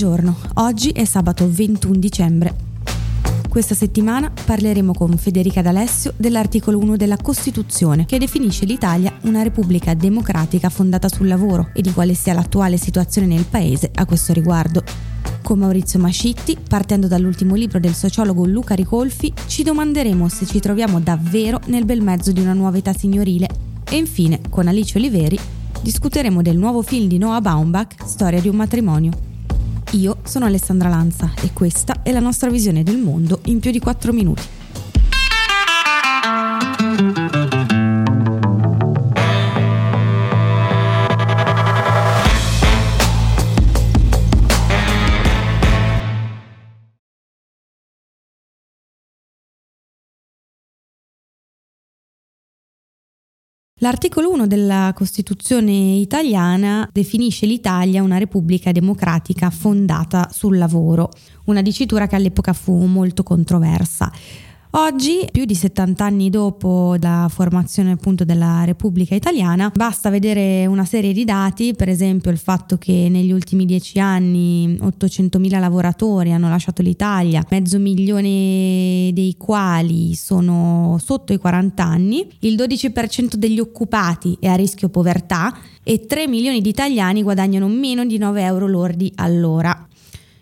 Buongiorno, oggi è sabato 21 dicembre. Questa settimana parleremo con Federica D'Alessio dell'articolo 1 della Costituzione che definisce l'Italia una repubblica democratica fondata sul lavoro e di quale sia l'attuale situazione nel paese a questo riguardo. Con Maurizio Mascitti, partendo dall'ultimo libro del sociologo Luca Ricolfi, ci domanderemo se ci troviamo davvero nel bel mezzo di una nuova età signorile. E infine, con Alice Oliveri, discuteremo del nuovo film di Noah Baumbach, Storia di un matrimonio. Io sono Alessandra Lanza e questa è la nostra visione del mondo in più di 4 minuti. L'articolo 1 della Costituzione italiana definisce l'Italia una repubblica democratica fondata sul lavoro, una dicitura che all'epoca fu molto controversa. Oggi, più di 70 anni dopo la formazione appunto della Repubblica Italiana, basta vedere una serie di dati, per esempio il fatto che negli ultimi dieci anni 800.000 lavoratori hanno lasciato l'Italia, mezzo milione dei quali sono sotto i 40 anni, il 12% degli occupati è a rischio povertà e 3 milioni di italiani guadagnano meno di 9 euro lordi all'ora.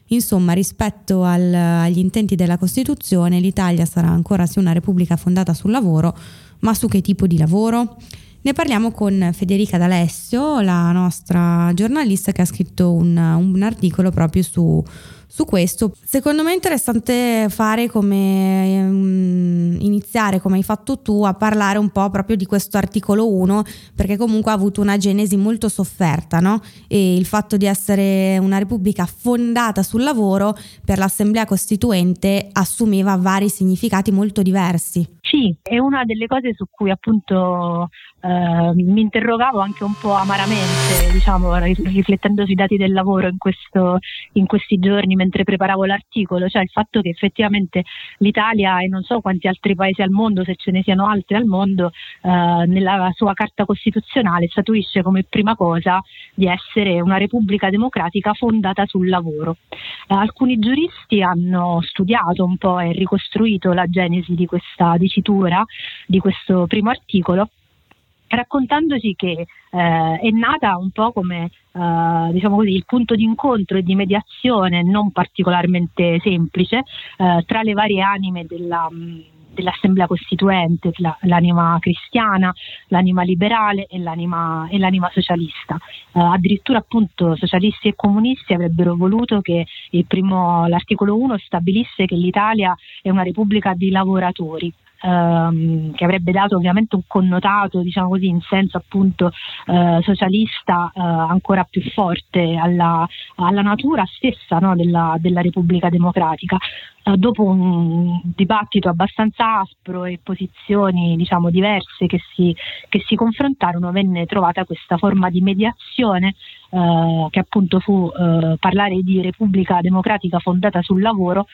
Insomma, rispetto al, agli intenti della Costituzione, l'Italia sarà ancora sì una repubblica fondata sul lavoro, ma su che tipo di lavoro? Ne parliamo con Federica D'Alessio, la nostra giornalista che ha scritto un, un articolo proprio su, su questo. Secondo me è interessante fare come um, iniziare come hai fatto tu a parlare un po' proprio di questo articolo 1 perché comunque ha avuto una genesi molto sofferta, no? E il fatto di essere una repubblica fondata sul lavoro per l'Assemblea Costituente assumeva vari significati molto diversi. Sì, è una delle cose su cui appunto eh, mi interrogavo anche un po' amaramente, diciamo, riflettendo sui dati del lavoro in, questo, in, questi giorni mentre preparavo l'articolo, cioè il fatto che effettivamente l'Italia e non so quanti altri paesi al mondo, se ce ne siano altri al mondo, eh, nella sua carta costituzionale statuisce come prima cosa di essere una repubblica democratica fondata sul lavoro. Eh, alcuni giuristi hanno studiato un po' e ricostruito la genesi di questa dicitura, di questo primo articolo raccontandoci che eh, è nata un po' come eh, diciamo così, il punto di incontro e di mediazione non particolarmente semplice eh, tra le varie anime della, dell'Assemblea Costituente, la, l'anima cristiana, l'anima liberale e l'anima, e l'anima socialista. Uh, addirittura appunto socialisti e comunisti avrebbero voluto che primo, l'articolo 1 stabilisse che l'Italia è una repubblica di lavoratori, ehm, che avrebbe dato ovviamente un connotato, diciamo così, in senso appunto eh, socialista eh, ancora più forte alla, alla natura stessa no, della, della, Repubblica Democratica. Eh, dopo un dibattito abbastanza aspro e posizioni diciamo diverse che si, che si confrontarono, venne trovata questa forma di mediazione eh, che appunto fu eh, parlare di Repubblica Democratica fondata sul lavoro,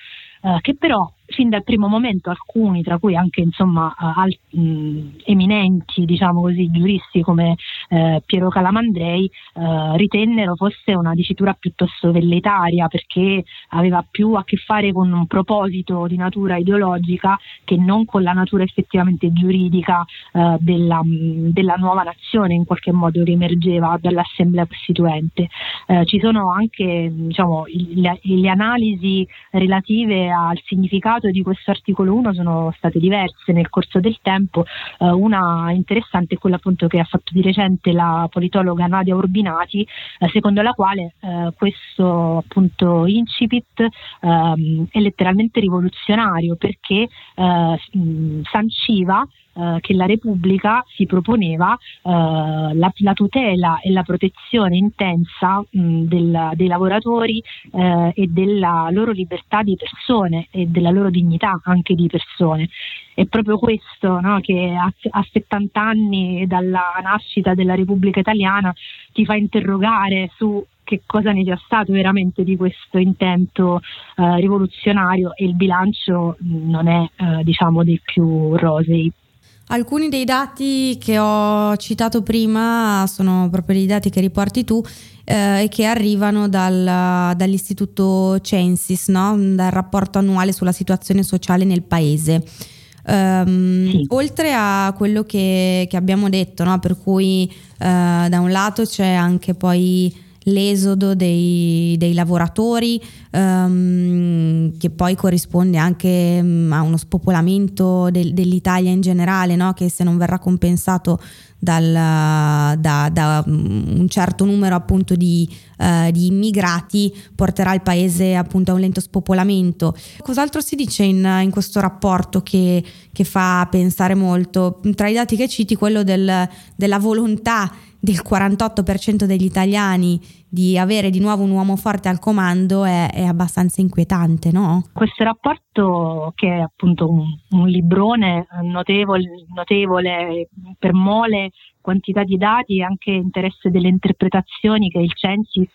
che però fin dal primo momento alcuni, tra cui anche insomma, eh, al, mh, eminenti diciamo così, giuristi come eh, Piero Calamandrei, eh, ritennero fosse una dicitura piuttosto velleitaria perché aveva più a che fare con un proposito di natura ideologica che non con la natura effettivamente giuridica eh, della, della, nuova nazione in qualche modo che emergeva dall'Assemblea Costituente. Eh, ci sono anche diciamo, le, le analisi relative al significato significato di questo articolo 1 sono state diverse nel corso del tempo. Eh, una interessante è quella appunto che ha fatto di recente la politologa Nadia Urbinati, eh, secondo la quale eh, questo appunto incipit ehm, è letteralmente rivoluzionario perché eh, sanciva eh, che la Repubblica si proponeva eh, la, la, tutela e la protezione intensa mh, del, dei lavoratori eh, e della loro libertà di persone e della loro dignità anche di persone. È proprio questo no, che a, a 70 anni dalla nascita della Repubblica Italiana ti fa interrogare su che cosa ne sia stato veramente di questo intento eh, rivoluzionario e il bilancio non è eh, diciamo dei più rosei. Alcuni dei dati che ho citato prima sono proprio dei dati che riporti tu eh, e che arrivano dal, dall'istituto Censis, no? dal rapporto annuale sulla situazione sociale nel paese. Um, sì. Oltre a quello che, che abbiamo detto, no? per cui uh, da un lato c'è anche poi l'esodo dei, dei lavoratori um, che poi corrisponde anche um, a uno spopolamento del, dell'Italia in generale no? che se non verrà compensato dal, da, da, un certo numero appunto di, uh, di, immigrati porterà il paese appunto a un lento spopolamento. Cos'altro si dice in, in questo rapporto che, che, fa pensare molto? Tra i dati che citi quello del, della volontà del 48% degli italiani di avere di nuovo un uomo forte al comando è, è abbastanza inquietante, no? Questo rapporto, che è appunto un, un librone notevole, notevole per mole quantità di dati e anche interesse delle interpretazioni che il Censis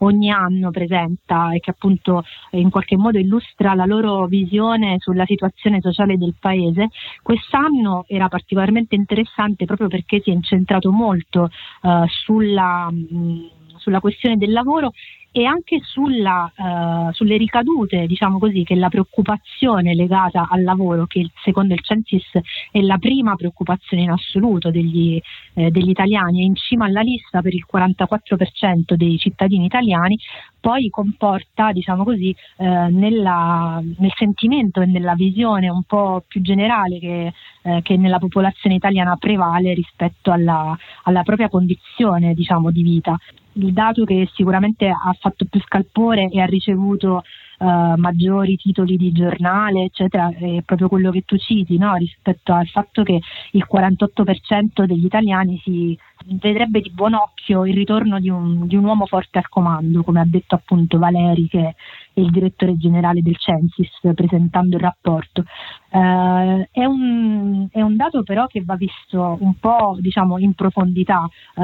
ogni anno presenta e che appunto in qualche modo illustra la loro visione sulla situazione sociale del paese, quest'anno era particolarmente interessante proprio perché si è incentrato molto uh, sulla mh, sulla questione del lavoro e anche sulla, uh, sulle ricadute, diciamo così, che la preoccupazione legata al lavoro, che secondo il Censis è la prima preoccupazione in assoluto degli, eh, degli italiani, è in cima alla lista per il 44% dei cittadini italiani, poi comporta, diciamo così, eh, nella, nel sentimento e nella visione un po' più generale che, eh, che nella popolazione italiana prevale rispetto alla, alla propria condizione, diciamo, di vita il dato che sicuramente ha fatto più scalpore e ha ricevuto uh, maggiori titoli di giornale, eccetera, è proprio quello che tu citi, no? rispetto al fatto che il 48% degli italiani si vedrebbe di buon occhio il ritorno di un, di un uomo forte al comando, come ha detto appunto Valeri, che è il direttore generale del Censis, presentando il rapporto. Uh, è, un, è, un, dato però che va visto un po' diciamo, in profondità, uh,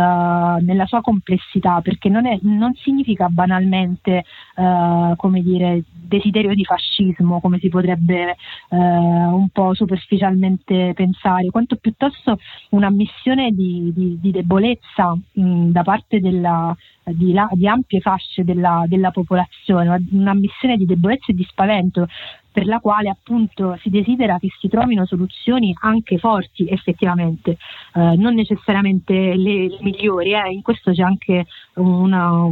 nella sua complessità, perché non, è, non significa banalmente come dire, desiderio di fascismo, come si potrebbe un po' superficialmente pensare, quanto piuttosto una missione di, di, di debolezza mh, da parte della, di, la, di, ampie fasce della, della popolazione, una missione di debolezza e di spavento per la quale appunto si desidera che si trovino soluzioni anche forti effettivamente, eh, non necessariamente le, le migliori, eh. in questo c'è anche una,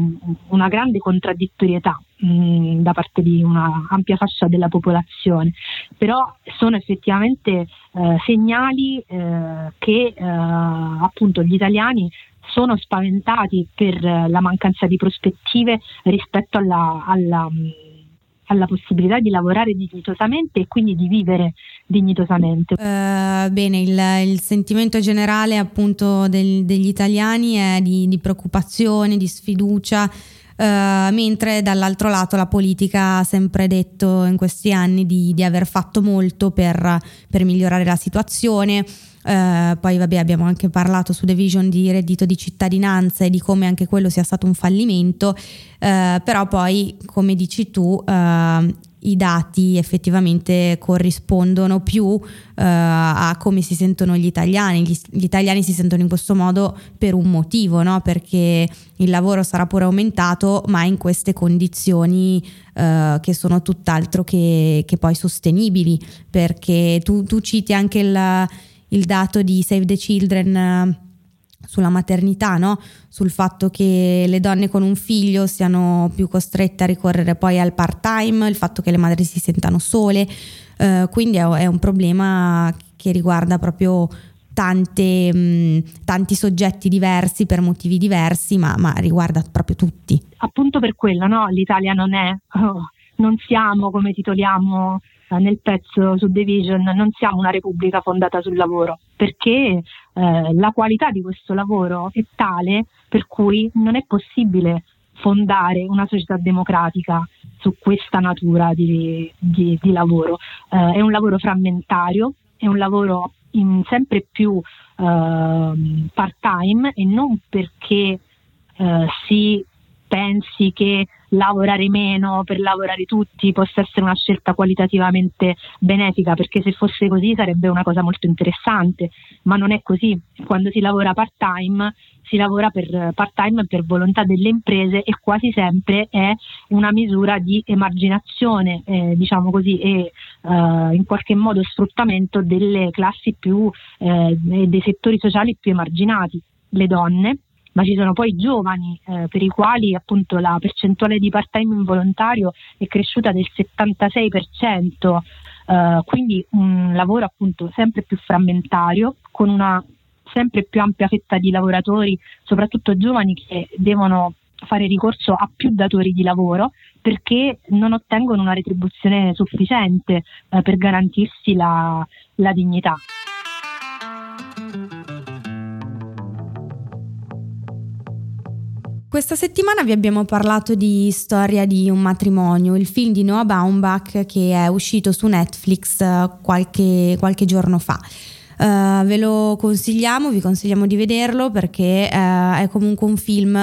una grande contraddittorietà mh, mm, da parte di una ampia fascia della popolazione, però sono effettivamente eh, segnali eh, che eh, appunto gli italiani sono spaventati per la mancanza di prospettive rispetto alla, alla mm, alla possibilità di lavorare dignitosamente e quindi di vivere dignitosamente. Uh, bene, il, il, sentimento generale appunto del, degli italiani è di, di preoccupazione, di sfiducia. Uh, mentre dall'altro lato la politica ha sempre detto in questi anni di, di aver fatto molto per, per migliorare la situazione, Uh, poi vabbè abbiamo anche parlato su The Vision di reddito di cittadinanza e di come anche quello sia stato un fallimento, uh, però poi come dici tu uh, i dati effettivamente corrispondono più a come si sentono gli italiani. Gli, gli, italiani si sentono in questo modo per un motivo, no? perché il lavoro sarà pure aumentato, ma in queste condizioni che sono tutt'altro che, che, poi sostenibili, perché tu, tu citi anche il il dato di Save the Children sulla maternità, no? sul fatto che le donne con un figlio siano più costrette a ricorrere poi al part time, il fatto che le madri si sentano sole, eh, quindi è, è, un problema che riguarda proprio tante, mh, tanti soggetti diversi per motivi diversi, ma, ma, riguarda proprio tutti. Appunto per quello, no? l'Italia non è, oh, non siamo come titoliamo eh, nel pezzo su Division non siamo una repubblica fondata sul lavoro, perché eh, la qualità di questo lavoro è tale per cui non è possibile fondare una società democratica su questa natura di, di, di lavoro. Eh, è un lavoro frammentario, è un lavoro in sempre più eh, part-time e non perché eh, si pensi che lavorare meno per lavorare tutti possa essere una scelta qualitativamente benefica, perché se fosse così sarebbe una cosa molto interessante, ma non è così. Quando si lavora part time si lavora per part time per volontà delle imprese e quasi sempre è una misura di emarginazione, eh, diciamo così, e eh, in qualche modo sfruttamento delle classi più eh, dei settori sociali più emarginati, le donne ma ci sono poi i giovani eh, per i quali appunto la percentuale di part-time involontario è cresciuta del 76%, eh, quindi un lavoro appunto sempre più frammentario con una sempre più ampia fetta di lavoratori, soprattutto giovani che devono fare ricorso a più datori di lavoro perché non ottengono una retribuzione sufficiente eh, per garantirsi la, la dignità. Questa settimana vi abbiamo parlato di Storia di un matrimonio, il film di Noah Baumbach che è uscito su Netflix eh, qualche, qualche giorno fa. Uh, ve lo consigliamo, vi consigliamo di vederlo perché uh, è comunque un film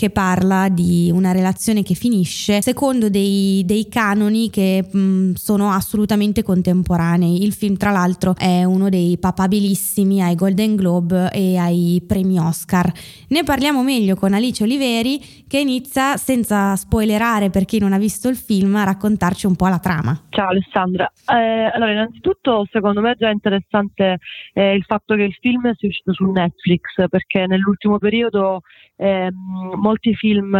che parla di una relazione che finisce secondo dei, dei canoni che mh, sono assolutamente contemporanei. Il film, tra l'altro, è uno dei papabilissimi ai Golden Globe e ai premi Oscar. Ne parliamo meglio con Alice Oliveri, che inizia, senza spoilerare per chi non ha visto il film, a raccontarci un po' la trama. Ciao Alessandra. Eh, allora, innanzitutto, secondo me è già interessante eh, il fatto che il film sia uscito su Netflix, perché nell'ultimo periodo eh, molti film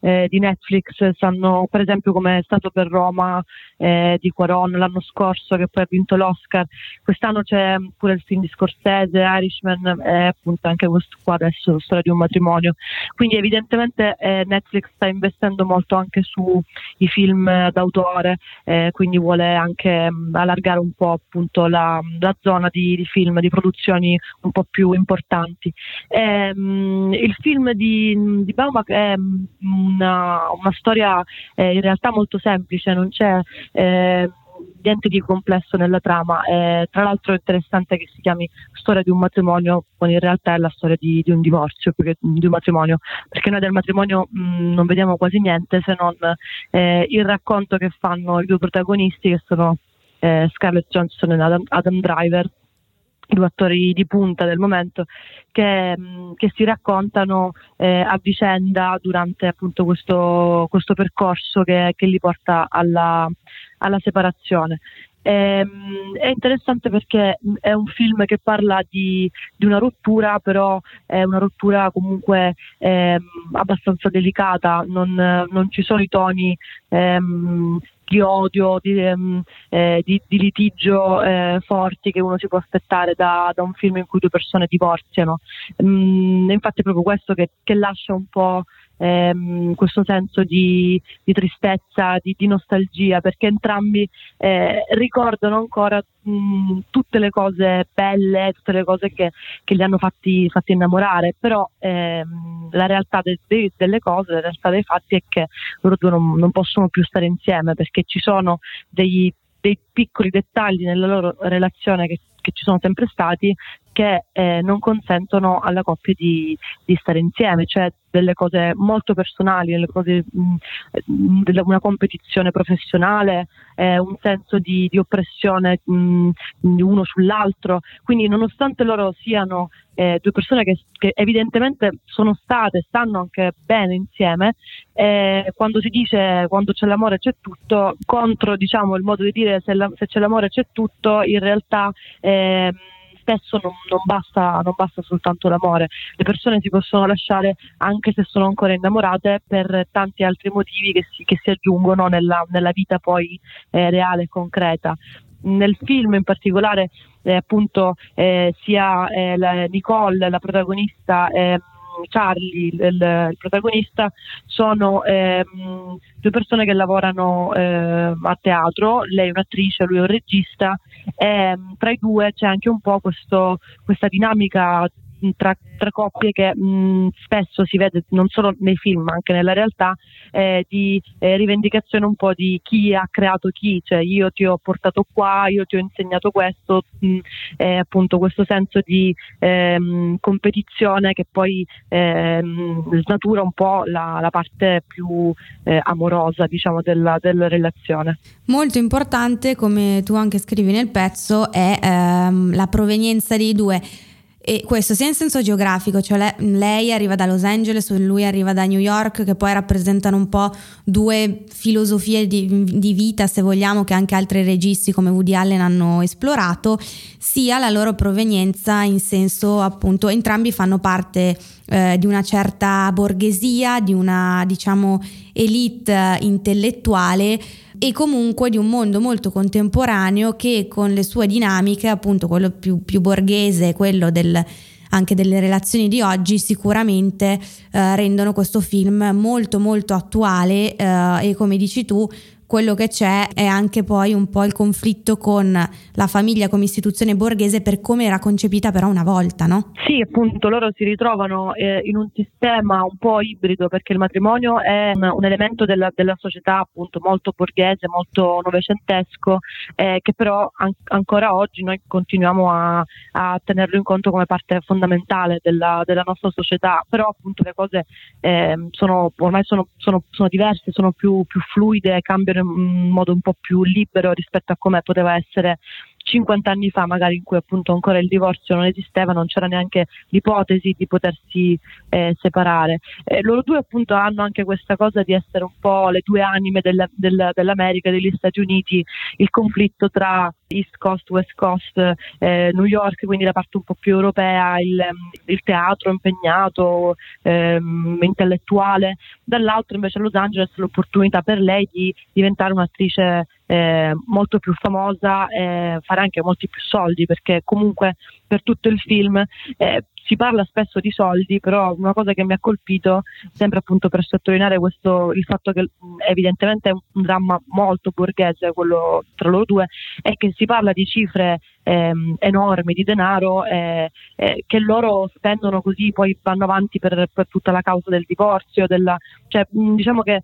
eh, di Netflix sanno, per esempio come è stato per Roma eh, di Quaron l'anno scorso che poi ha vinto l'Oscar, quest'anno c'è pure il film di Scorsese, Irishman e appunto anche questo qua adesso, Storia di un matrimonio. Quindi evidentemente eh, Netflix sta investendo molto anche sui film d'autore, eh, quindi vuole anche mh, allargare un po' appunto la, la zona di, di, film, di produzioni un po' più importanti. E, mh, il film di di, Baumack è una, una storia eh, in realtà molto semplice, non c'è eh, niente di complesso nella trama. Eh, tra l'altro è interessante che si chiami Storia di un matrimonio, quando in realtà è la storia di, di un divorzio, perché, di un matrimonio, perché noi del matrimonio mh, non vediamo quasi niente se non eh, il racconto che fanno i due protagonisti che sono eh, Scarlett Johnson e Adam, Adam Driver due attori di punta del momento che, mm, che si raccontano eh, a vicenda durante appunto questo, questo percorso che, che, li porta alla, alla separazione. Ehm, è interessante perché è un film che parla di, di una rottura, però è una rottura comunque eh, abbastanza delicata, non, non, ci sono i toni ehm, di odio, di, ehm, eh, di, di litigio eh, forti che uno si può aspettare da, da, un film in cui due persone divorziano. Mm, infatti è proprio questo che, che lascia un po' ehm, questo senso di, di tristezza, di, di, nostalgia, perché entrambi eh, ricordano ancora mh, tutte le cose belle, tutte le cose che, che li hanno fatti, fatti innamorare, però ehm, la realtà de, de, delle cose, la realtà dei fatti è che loro due non, non possono più stare insieme perché ci sono dei dei piccoli dettagli nella loro relazione che, che ci sono sempre stati che eh, non consentono alla coppia di, di, stare insieme, cioè delle cose molto personali, delle cose, mh, mm, della, una competizione professionale, eh, un senso di, di oppressione mh, mm, uno sull'altro. Quindi nonostante loro siano eh, due persone che, che, evidentemente sono state, stanno anche bene insieme, eh, quando si dice quando c'è l'amore c'è tutto, contro diciamo, il modo di dire se, la, se c'è l'amore c'è tutto, in realtà eh, spesso non, non, basta, non, basta, soltanto l'amore, le persone si possono lasciare anche se sono ancora innamorate per tanti altri motivi che si, che si aggiungono nella, nella, vita poi eh, reale e concreta. Nel film in particolare eh, appunto eh, sia eh, la Nicole, la protagonista, ehm, Charlie, il, il protagonista, sono ehm, due persone che lavorano eh, a teatro, lei è un'attrice, lui è un regista, e ehm, tra i due c'è anche un po' questo, questa dinamica tra, tra coppie che mh, spesso si vede non solo nei film ma anche nella realtà eh, di eh, rivendicazione un po' di chi ha creato chi, cioè io ti ho portato qua, io ti ho insegnato questo, mh, appunto questo senso di ehm, competizione che poi ehm, snatura un po' la, la parte più eh, amorosa diciamo della, della relazione. Molto importante, come tu anche scrivi nel pezzo, è ehm, la provenienza dei due. E questo sia in senso geografico, cioè lei, arriva da Los Angeles, lui arriva da New York, che poi rappresentano un po' due filosofie di, di, vita, se vogliamo, che anche altri registi come Woody Allen hanno esplorato, sia la loro provenienza in senso appunto, entrambi fanno parte eh, di una certa borghesia, di una diciamo elite intellettuale e comunque di un mondo molto contemporaneo che con le sue dinamiche, appunto quello più, più borghese, quello del, anche delle relazioni di oggi, sicuramente eh, rendono questo film molto molto attuale eh, e come dici tu quello che c'è è anche poi un po' il conflitto con la famiglia come istituzione borghese per come era concepita però una volta, no? Sì, appunto, loro si ritrovano eh, in un sistema un po' ibrido perché il matrimonio è un, un elemento della, della, società appunto molto borghese, molto novecentesco, eh, che però an- ancora oggi noi continuiamo a, a, tenerlo in conto come parte fondamentale della, della nostra società, però appunto le cose eh, sono, ormai sono, sono, sono diverse, sono più, più fluide, cambiano in modo un po' più libero rispetto a come poteva essere 50 anni fa, magari in cui appunto ancora il divorzio non esisteva, non c'era neanche l'ipotesi di potersi eh, separare. Eh, loro due appunto hanno anche questa cosa di essere un po' le due anime del, del, dell'America, degli Stati Uniti, il conflitto tra East Coast, West Coast, eh, New York, quindi la parte un po' più europea, il, il teatro impegnato, ehm, intellettuale, dall'altro invece a Los Angeles l'opportunità per lei di diventare un'attrice eh, molto più famosa e fare anche molti più soldi perché comunque per tutto il film eh, si parla spesso di soldi, però una cosa che mi ha colpito, sempre appunto per sottolineare questo, il fatto che evidentemente è un dramma molto borghese quello tra loro due, è che si parla di cifre ehm, enormi di denaro eh, eh, che loro spendono così, poi vanno avanti per, per tutta la causa del divorzio, della, cioè, diciamo che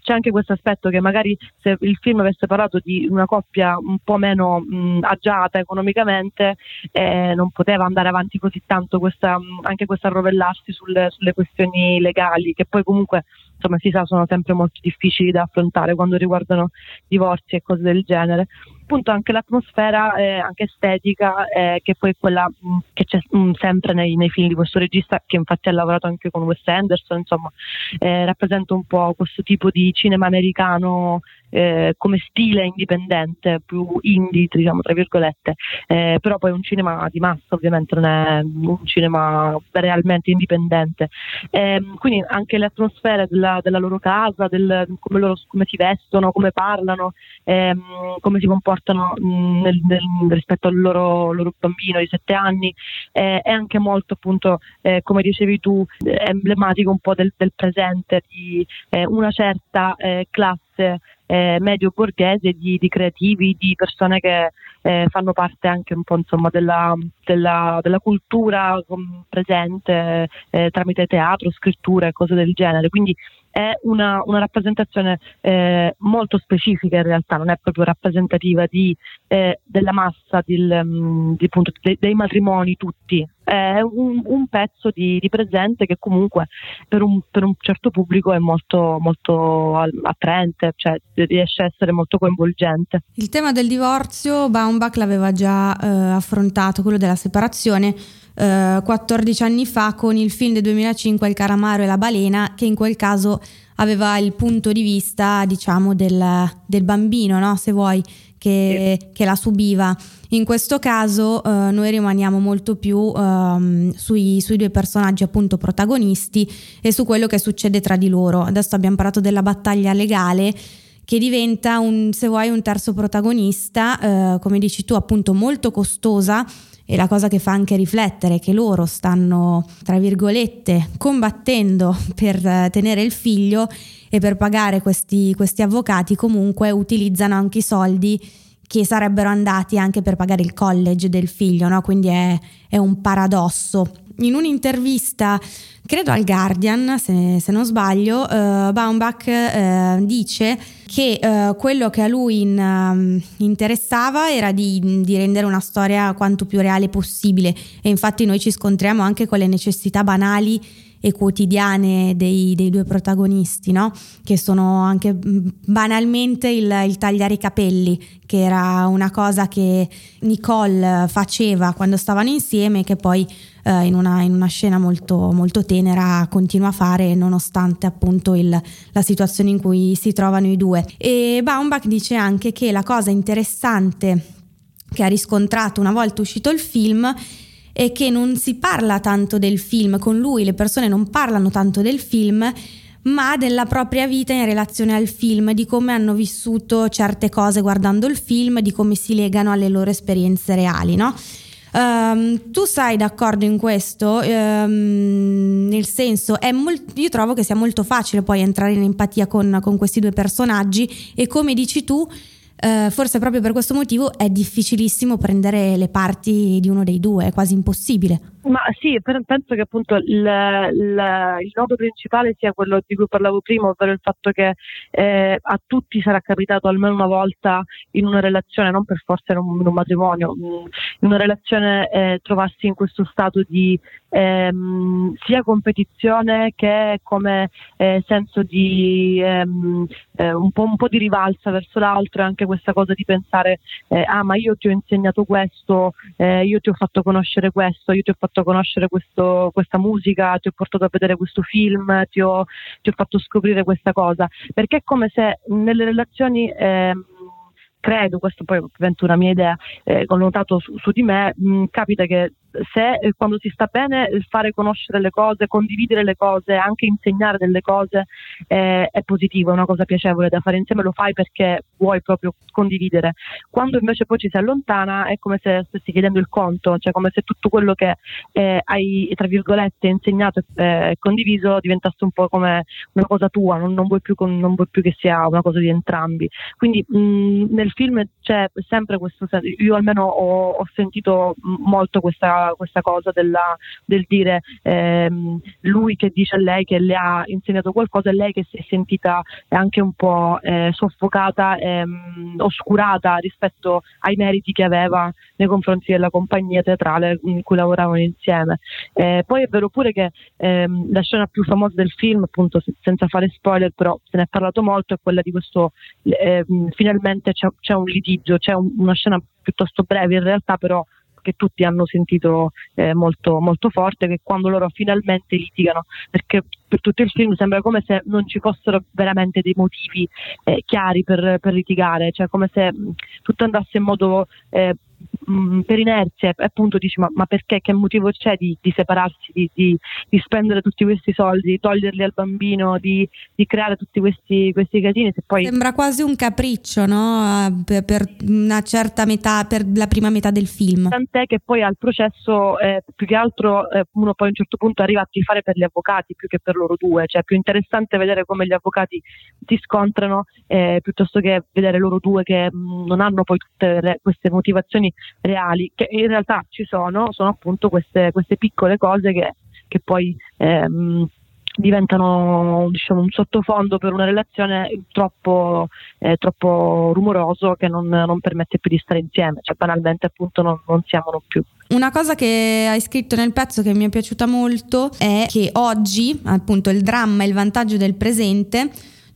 c'è anche questo aspetto che magari se il film avesse parlato di una coppia un po' meno mh, agiata economicamente eh, non poteva andare avanti così tanto questa, anche questo arrovellarsi sulle, sulle questioni legali che poi comunque insomma si sa sono sempre molto difficili da affrontare quando riguardano divorzi e cose del genere appunto anche l'atmosfera eh, anche estetica eh, che poi quella mh, mm, che c'è mh, mm, sempre nei, nei, film di questo regista che infatti ha lavorato anche con Wes Anderson insomma eh, rappresenta un po' questo tipo di cinema americano eh, come stile indipendente, più indie, diciamo tra virgolette, eh, però poi un cinema di massa ovviamente non è un cinema realmente indipendente. Eh, quindi anche le atmosfere della, della loro casa, del, come, loro, come si vestono, come parlano, ehm, come si comportano nel, nel, rispetto al loro, loro, bambino di sette anni, eh, è anche molto appunto, eh, come dicevi tu, emblematico un po' del, del presente, di una certa classe eh, medio borghese di, di, creativi, di persone che eh, fanno parte anche un po' insomma, della, della, della, cultura presente eh, tramite teatro, scrittura e cose del genere. Quindi è una, una rappresentazione eh, molto specifica in realtà, non è proprio rappresentativa di, eh, della massa del, mm, di, appunto, dei, dei, matrimoni tutti, è un, un pezzo di, di, presente che comunque per un, per un certo pubblico è molto, molto attraente, cioè riesce a essere molto coinvolgente. Il tema del divorzio Baumbach l'aveva già eh, affrontato, quello della separazione eh, 14 anni fa con il film del 2005 Il caramaro e la balena che in quel caso aveva il punto di vista diciamo del, del bambino no? se vuoi che, che, la subiva. In questo caso eh, noi rimaniamo molto più ehm, sui, sui, due personaggi appunto protagonisti e su quello che succede tra di loro. Adesso abbiamo parlato della battaglia legale che diventa un, se vuoi un terzo protagonista eh, come dici tu appunto molto costosa e la cosa che fa anche riflettere è che loro stanno, tra virgolette, combattendo per tenere il figlio e per pagare questi, questi avvocati comunque utilizzano anche i soldi che sarebbero andati anche per pagare il college del figlio, no? quindi è, è un paradosso. In un'intervista credo al Guardian, se, se non sbaglio, uh, Baumbach uh, dice che uh, quello che a lui in, um, interessava era di, di, rendere una storia quanto più reale possibile e infatti noi ci scontriamo anche con le necessità banali e quotidiane dei, dei due protagonisti, no? che sono anche mm, banalmente il, il, tagliare i capelli, che era una cosa che Nicole faceva quando stavano insieme e che poi eh, in, una, in, una, scena molto, molto tenera continua a fare nonostante appunto il, la situazione in cui si trovano i due. E Baumbach dice anche che la cosa interessante che ha riscontrato una volta uscito il film è che non si parla tanto del film, con lui le persone non parlano tanto del film, ma della propria vita in relazione al film, di come hanno vissuto certe cose guardando il film, di come si legano alle loro esperienze reali, no? Um, tu sei d'accordo in questo? Um, nel senso, molt- io trovo che sia molto facile poi entrare in empatia con, con questi due personaggi e come dici tu, Uh, forse proprio per questo motivo è difficilissimo prendere le parti di uno dei due, è quasi impossibile. Ma sì, penso che appunto il, il, il, nodo principale sia quello di cui parlavo prima, ovvero il fatto che eh, a tutti sarà capitato almeno una volta in una relazione, non per forza in un, in un matrimonio, mm, in una relazione eh, trovarsi in questo stato di ehm, sia competizione che come eh, senso di ehm, eh, un, po', un, po', di rivalsa verso l'altro e anche questa cosa di pensare eh, ah ma io ti ho insegnato questo, eh, io ti ho fatto conoscere questo, io ti ho fatto fatto conoscere questo, questa musica, ti ho portato a vedere questo film, ti ho, ti ho, fatto scoprire questa cosa, perché è come se nelle relazioni... Eh, credo, questo poi ovviamente una mia idea, eh, ho notato su, su di me, mh, capita che se eh, quando si sta bene fare conoscere le cose, condividere le cose, anche insegnare delle cose eh, è positivo, è una cosa piacevole da fare insieme, lo fai perché vuoi proprio condividere. Quando invece poi ci si allontana è come se stessi chiedendo il conto, cioè come se tutto quello che eh, hai tra virgolette insegnato e eh, condiviso diventasse un po' come una cosa tua, non, non, vuoi più, non, vuoi più, che sia una cosa di entrambi. Quindi mh, nel film c'è sempre questo, io almeno ho, ho sentito molto questa questa, cosa della, del dire ehm, lui che dice a lei che le ha insegnato qualcosa e lei che si è sentita anche un po' eh, soffocata, ehm, oscurata rispetto ai meriti che aveva nei confronti della compagnia teatrale in cui lavoravano insieme. Eh, poi è vero pure che ehm, la scena più famosa del film, appunto senza fare spoiler, però se ne è parlato molto, è quella di questo, ehm, finalmente c'è, c'è, un litigio, c'è un, una scena piuttosto breve in realtà, però che tutti hanno sentito eh, molto, molto forte, che quando loro finalmente litigano, perché per tutto il film sembra come se non ci fossero veramente dei motivi eh, chiari per, per, litigare, cioè come se tutto andasse in modo eh, mh, mm, per inerzia e appunto dici ma, ma, perché, che motivo c'è di, di separarsi, di, di, di, spendere tutti questi soldi, di toglierli al bambino, di, creare tutti questi, questi casini. Se poi... Sembra quasi un capriccio no? per, per, una certa metà, per la prima metà del film. Tant'è che poi al processo eh, più che altro eh, uno poi a un certo punto arriva a tifare per gli avvocati più che per loro due, cioè è più interessante vedere come gli avvocati si scontrano eh, piuttosto che vedere loro due che mh, mm, non hanno poi tutte le, queste motivazioni reali, che in realtà ci sono, sono appunto queste, queste piccole cose che, che poi ehm, diventano diciamo, un sottofondo per una relazione troppo, eh, troppo rumoroso che non, non, permette più di stare insieme, cioè banalmente appunto non, non si amano più. Una cosa che hai scritto nel pezzo che mi è piaciuta molto è che oggi appunto il dramma e il vantaggio del presente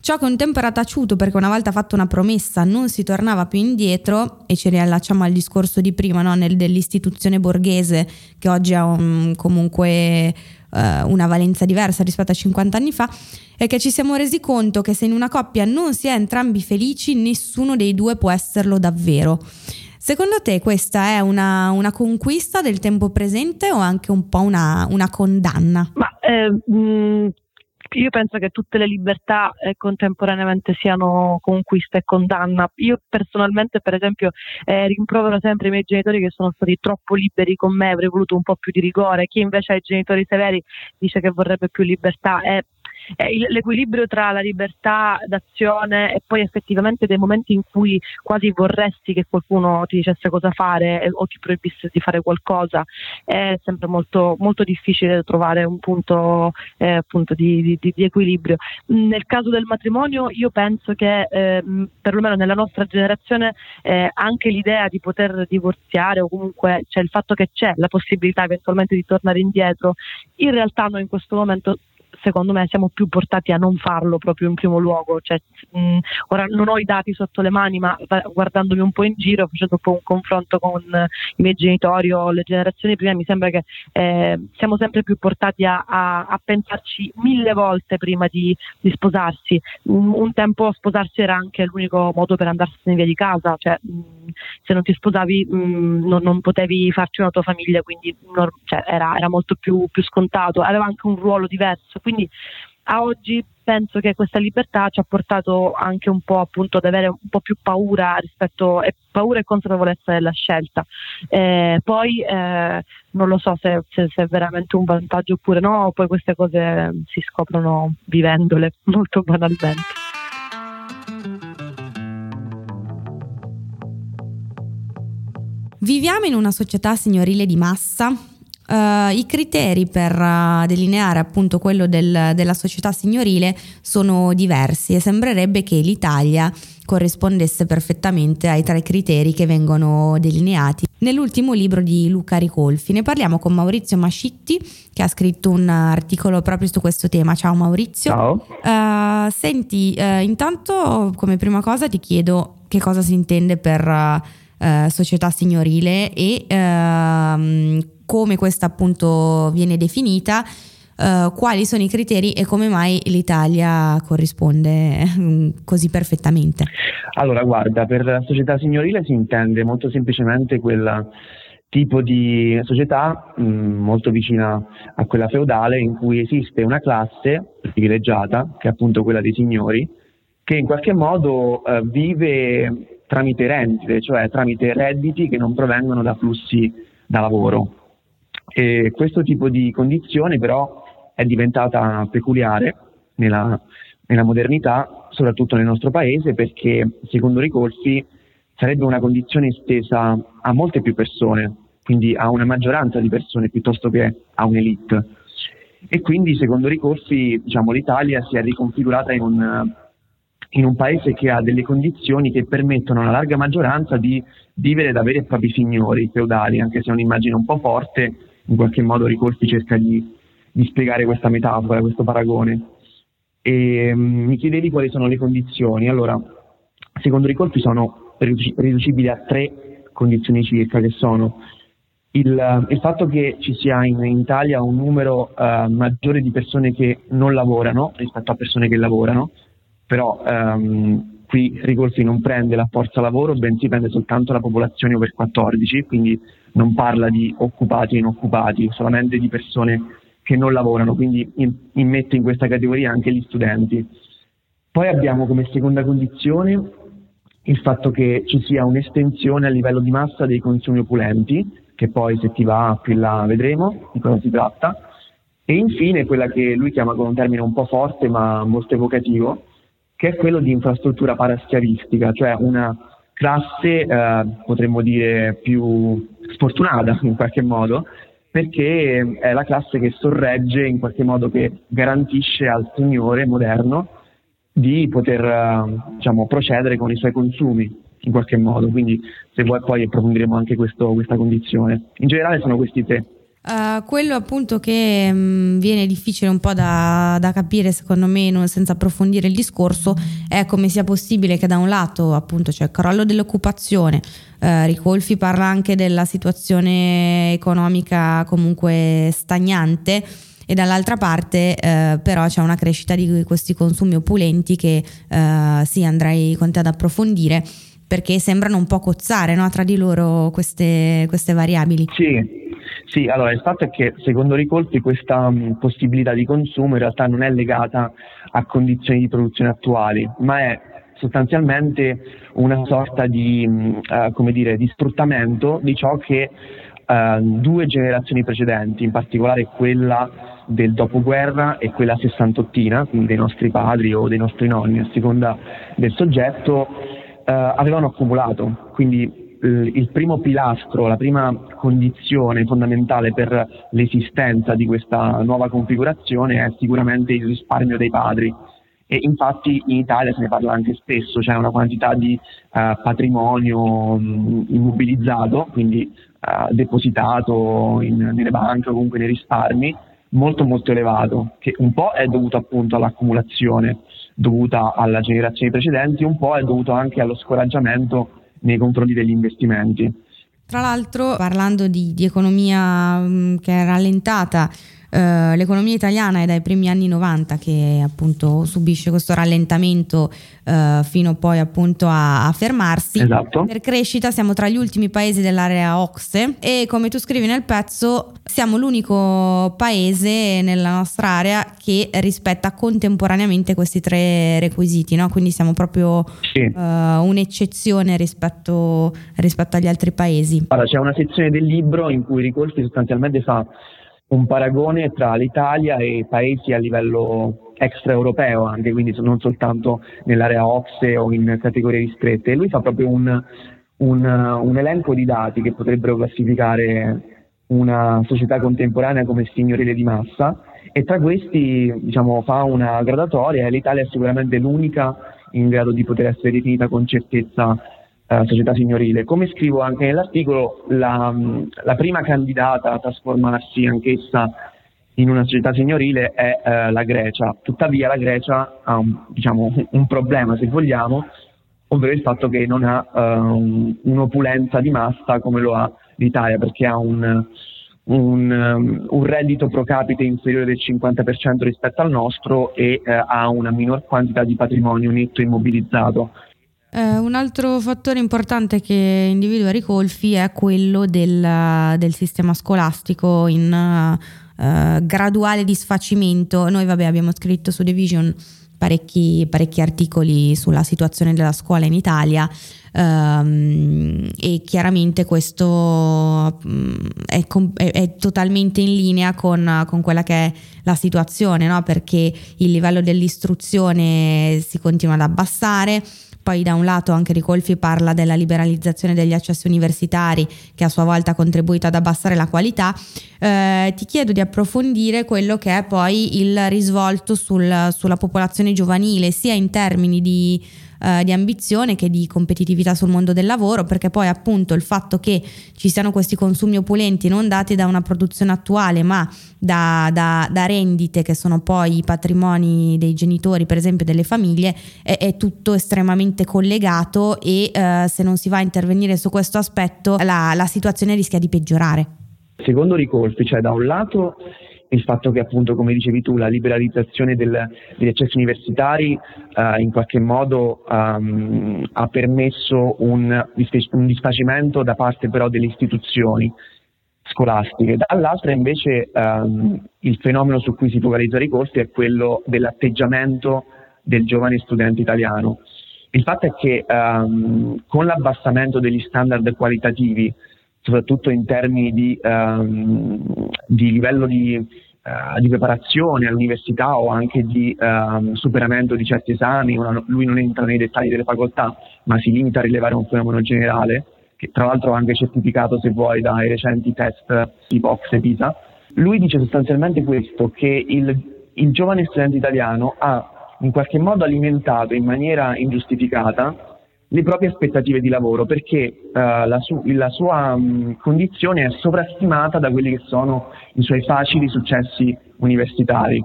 Ciò che un tempo era taciuto perché una volta fatto una promessa non si tornava più indietro, e ci riallacciamo al discorso di prima no? Nel, dell'istituzione borghese che oggi ha un, comunque uh, una valenza diversa rispetto a 50 anni fa, è che ci siamo resi conto che se in una coppia non si è entrambi felici, nessuno dei due può esserlo davvero. Secondo te questa è una, una, conquista del tempo presente o anche un po' una, una condanna? Ma, eh, mh, io penso che tutte le libertà eh, contemporaneamente siano conquista e condanna. Io personalmente, per esempio, eh, rimprovero sempre i miei genitori che sono stati troppo liberi con me, avrei voluto un po' più di rigore. Chi invece ha i genitori severi dice che vorrebbe più libertà. È eh, l'equilibrio tra la libertà d'azione e poi effettivamente dei momenti in cui quasi vorresti che qualcuno ti dicesse cosa fare o ti proibisse di fare qualcosa è sempre molto, molto difficile trovare un punto, eh, appunto di, di, di, equilibrio. Nel caso del matrimonio io penso che eh, perlomeno nella nostra generazione eh, anche l'idea di poter divorziare o comunque cioè il fatto che c'è la possibilità eventualmente di tornare indietro, in realtà noi in questo momento secondo me siamo più portati a non farlo proprio in primo luogo. Cioè, mh, ora non ho i dati sotto le mani, ma guardandomi un po' in giro, facendo un po' un confronto con i miei genitori o le generazioni prima, mi sembra che eh, siamo sempre più portati a, a, a, pensarci mille volte prima di, di sposarsi. Un, un, tempo sposarsi era anche l'unico modo per andarsene via di casa, cioè, mh, se non ti sposavi mh, non, non, potevi farci una tua famiglia, quindi non, cioè, era, era, molto più, più scontato, aveva anche un ruolo diverso quindi a oggi penso che questa libertà ci ha portato anche un po' appunto ad avere un po' più paura rispetto e paura e consapevolezza della scelta. Eh, poi eh, non lo so se, se, se, è veramente un vantaggio oppure no, poi queste cose si scoprono vivendole molto banalmente. Viviamo in una società signorile di massa Uh, I criteri per uh, delineare appunto quello del, della società signorile sono diversi e sembrerebbe che l'Italia corrispondesse perfettamente ai tre criteri che vengono delineati nell'ultimo libro di Luca Ricolfi. Ne parliamo con Maurizio Mascitti che ha scritto un articolo proprio su questo tema. Ciao Maurizio. Ciao. Uh, senti, intanto come prima cosa ti chiedo che cosa si intende per società signorile e ehm, come questa appunto viene definita, uh, quali sono i criteri e come mai l'Italia corrisponde mm, così perfettamente? Allora, guarda, per società signorile si intende molto semplicemente quel tipo di società mh, mm, molto vicina a quella feudale in cui esiste una classe privilegiata, che è appunto quella dei signori, che in qualche modo uh, vive tramite rendite, cioè tramite redditi che non provengono da flussi da lavoro. E questo tipo di condizione però è diventata peculiare nella, nella modernità, soprattutto nel nostro paese, perché secondo Ricolfi sarebbe una condizione estesa a molte più persone, quindi a una maggioranza di persone piuttosto che a un'elite. E quindi, secondo Ricolfi, diciamo, l'Italia si è riconfigurata in un, in un, paese che ha delle condizioni che permettono alla larga maggioranza di vivere da veri e propri signori feudali, anche se è un'immagine un po' forte, in qualche modo Ricolfi cerca di, di spiegare questa metafora, questo paragone. E, um, mi chiedevi quali sono le condizioni. Allora, secondo Ricolfi sono riducibili a tre condizioni circa, che sono il, il fatto che ci sia in, in Italia un numero uh, maggiore di persone che non lavorano rispetto a persone che lavorano, però um, qui Ricolfi non prende la forza lavoro, bensì prende soltanto la popolazione over 14, quindi non parla di occupati e inoccupati, solamente di persone che non lavorano, quindi immette in questa categoria anche gli studenti. Poi abbiamo come seconda condizione il fatto che ci sia un'estensione a livello di massa dei consumi opulenti, che poi se ti va più in là vedremo di cosa si tratta, e infine quella che lui chiama con un termine un po' forte ma molto evocativo, che è quello di infrastruttura paraschiavistica, cioè una classe eh, potremmo dire più sfortunata in qualche modo perché è la classe che sorregge in qualche modo che garantisce al signore moderno di poter eh, diciamo, procedere con i suoi consumi in qualche modo, quindi se vuoi poi approfondiremo anche questo, questa condizione. In generale sono questi tre. Uh, quello appunto che mh, mm, viene difficile un po' da, da capire secondo me non, senza approfondire il discorso è come sia possibile che da un lato appunto c'è il crollo dell'occupazione, uh, Ricolfi parla anche della situazione economica comunque stagnante e dall'altra parte uh, però c'è una crescita di questi consumi opulenti che sì andrei con te ad approfondire perché sembrano un po' cozzare no, tra di loro queste, queste variabili. Sì, sì, allora il fatto è che secondo Ricolfi questa mh, possibilità di consumo in realtà non è legata a condizioni di produzione attuali, ma è sostanzialmente una sorta di, mh, uh, dire, di sfruttamento di ciò che uh, due generazioni precedenti, in particolare quella del dopoguerra e quella sessantottina, quindi dei nostri padri o dei nostri nonni, a seconda del soggetto, eh, avevano accumulato. Quindi il primo pilastro, la prima condizione fondamentale per l'esistenza di questa nuova configurazione è sicuramente il risparmio dei padri. E infatti in Italia se ne parla anche spesso, c'è una quantità di eh, patrimonio mh, immobilizzato, quindi eh, depositato in, nelle banche o comunque nei risparmi, molto molto elevato, che un po' è dovuto appunto all'accumulazione dovuta alla generazione precedenti, un po' è dovuto anche allo scoraggiamento nei confronti degli investimenti. Tra l'altro, parlando di, di economia mh, che è rallentata, Uh, l'economia italiana è dai primi anni 90 che appunto subisce questo rallentamento uh, fino poi appunto a, a fermarsi. Esatto. Per crescita siamo tra gli ultimi paesi dell'area OXE e come tu scrivi nel pezzo siamo l'unico paese nella nostra area che rispetta contemporaneamente questi tre requisiti, no? quindi siamo proprio sì. uh, un'eccezione rispetto, rispetto agli altri paesi. Allora, c'è una sezione del libro in cui Ricolfi sostanzialmente fa un paragone tra l'Italia e paesi a livello extraeuropeo anche, quindi non soltanto nell'area OXE o in categorie ristrette. E lui fa proprio un, un, un elenco di dati che potrebbero classificare una società contemporanea come signorile di massa e tra questi diciamo, fa una gradatoria e l'Italia è sicuramente l'unica in grado di poter essere definita con certezza eh, società signorile. Come scrivo anche nell'articolo, la, la, prima candidata a trasformarsi anch'essa in una società signorile è eh, la Grecia. Tuttavia la Grecia ha un, diciamo, un, problema, se vogliamo, ovvero il fatto che non ha uh, un'opulenza di massa come lo ha l'Italia, perché ha un, un, um, un, reddito pro capite inferiore del 50% rispetto al nostro e uh, ha una minor quantità di patrimonio netto immobilizzato. Eh, un altro fattore importante che individua Ricolfi è quello del, del sistema scolastico in uh, graduale disfacimento. Noi vabbè, abbiamo scritto su Division parecchi, parecchi articoli sulla situazione della scuola in Italia um, e chiaramente questo um, è, è, è, totalmente in linea con, con, quella che è la situazione, no? perché il livello dell'istruzione si continua ad abbassare poi da un lato anche Ricolfi parla della liberalizzazione degli accessi universitari che a sua volta ha contribuito ad abbassare la qualità, eh, ti chiedo di approfondire quello che è poi il risvolto sul, sulla popolazione giovanile, sia in termini di eh, di ambizione che di competitività sul mondo del lavoro, perché poi appunto il fatto che ci siano questi consumi opulenti non dati da una produzione attuale, ma da, da, da rendite che sono poi i patrimoni dei genitori, per esempio delle famiglie, è, è tutto estremamente collegato e eh, se non si va a intervenire su questo aspetto la, la situazione rischia di peggiorare. Secondo Ricolfi, cioè da un lato il fatto che appunto, come dicevi tu, la liberalizzazione del, degli accessi universitari uh, in qualche modo um, ha permesso un, un, disfacimento da parte però delle istituzioni scolastiche. Dall'altra invece um, il fenomeno su cui si focalizza i costi è quello dell'atteggiamento del giovane studente italiano. Il fatto è che um, con l'abbassamento degli standard qualitativi soprattutto in termini di, um, di livello di, uh, di, preparazione all'università o anche di um, superamento di certi esami. Una, lui non entra nei dettagli delle facoltà, ma si limita a rilevare un fenomeno generale, che tra l'altro anche certificato, se vuoi, dai recenti test tipo Ox e PISA. Lui dice sostanzialmente questo, che il, il giovane studente italiano ha in qualche modo alimentato in maniera ingiustificata le proprie aspettative di lavoro perché uh, la, su- la, sua um, condizione è sovrastimata da quelli che sono i suoi facili successi universitari.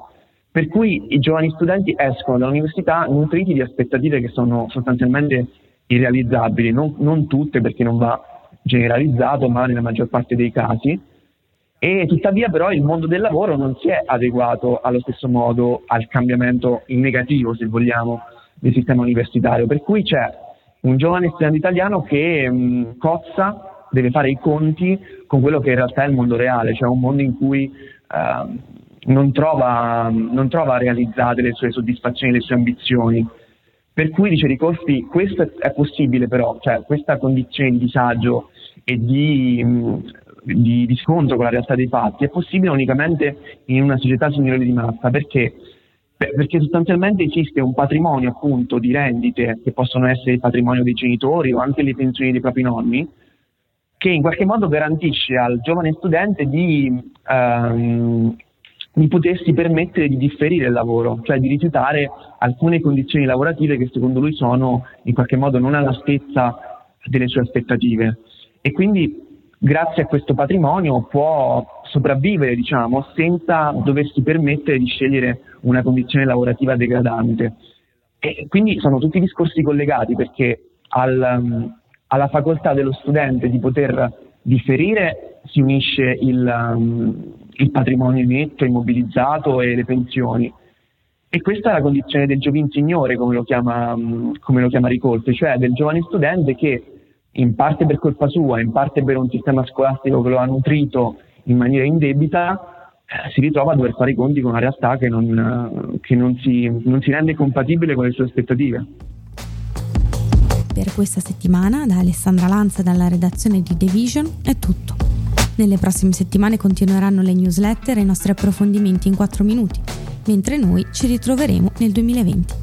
Per cui i giovani studenti escono dall'università nutriti di aspettative che sono sostanzialmente irrealizzabili, non, non tutte perché non va generalizzato, ma nella maggior parte dei casi. E tuttavia però il mondo del lavoro non si è adeguato allo stesso modo al cambiamento in negativo, se vogliamo, del sistema universitario. Per cui c'è un giovane studente italiano che mh, mm, cozza, deve fare i conti con quello che in realtà è il mondo reale, cioè un mondo in cui uh, non, trova, non, trova, realizzate le sue soddisfazioni, le sue ambizioni. Per cui dice Ricolfi, questo è possibile però, cioè questa condizione di disagio e di mm, di, di, scontro con la realtà dei fatti è possibile unicamente in una società signorile di massa perché, perché sostanzialmente esiste un patrimonio appunto di rendite che possono essere il patrimonio dei genitori o anche le pensioni dei propri nonni che in qualche modo garantisce al giovane studente di, ehm, di potersi permettere di differire il lavoro, cioè di rifiutare alcune condizioni lavorative che secondo lui sono in qualche modo non all'altezza delle sue aspettative. E quindi grazie a questo patrimonio può sopravvivere, diciamo, senza doversi permettere di scegliere una condizione lavorativa degradante. E quindi sono tutti discorsi collegati perché al, alla facoltà dello studente di poter differire si unisce il, il patrimonio netto, immobilizzato e le pensioni. E questa è la condizione del giovin signore, come lo chiama, come lo chiama Ricolfi, cioè del giovane studente che in parte per colpa sua, in parte per un sistema scolastico che lo ha nutrito in maniera indebita, eh, si ritrova a dover fare i conti con una realtà che non, che non, si, non si rende compatibile con le sue aspettative. Per questa settimana da Alessandra Lanza dalla redazione di The Vision è tutto. Nelle prossime settimane continueranno le newsletter e i nostri approfondimenti in 4 minuti, mentre noi ci ritroveremo nel 2020.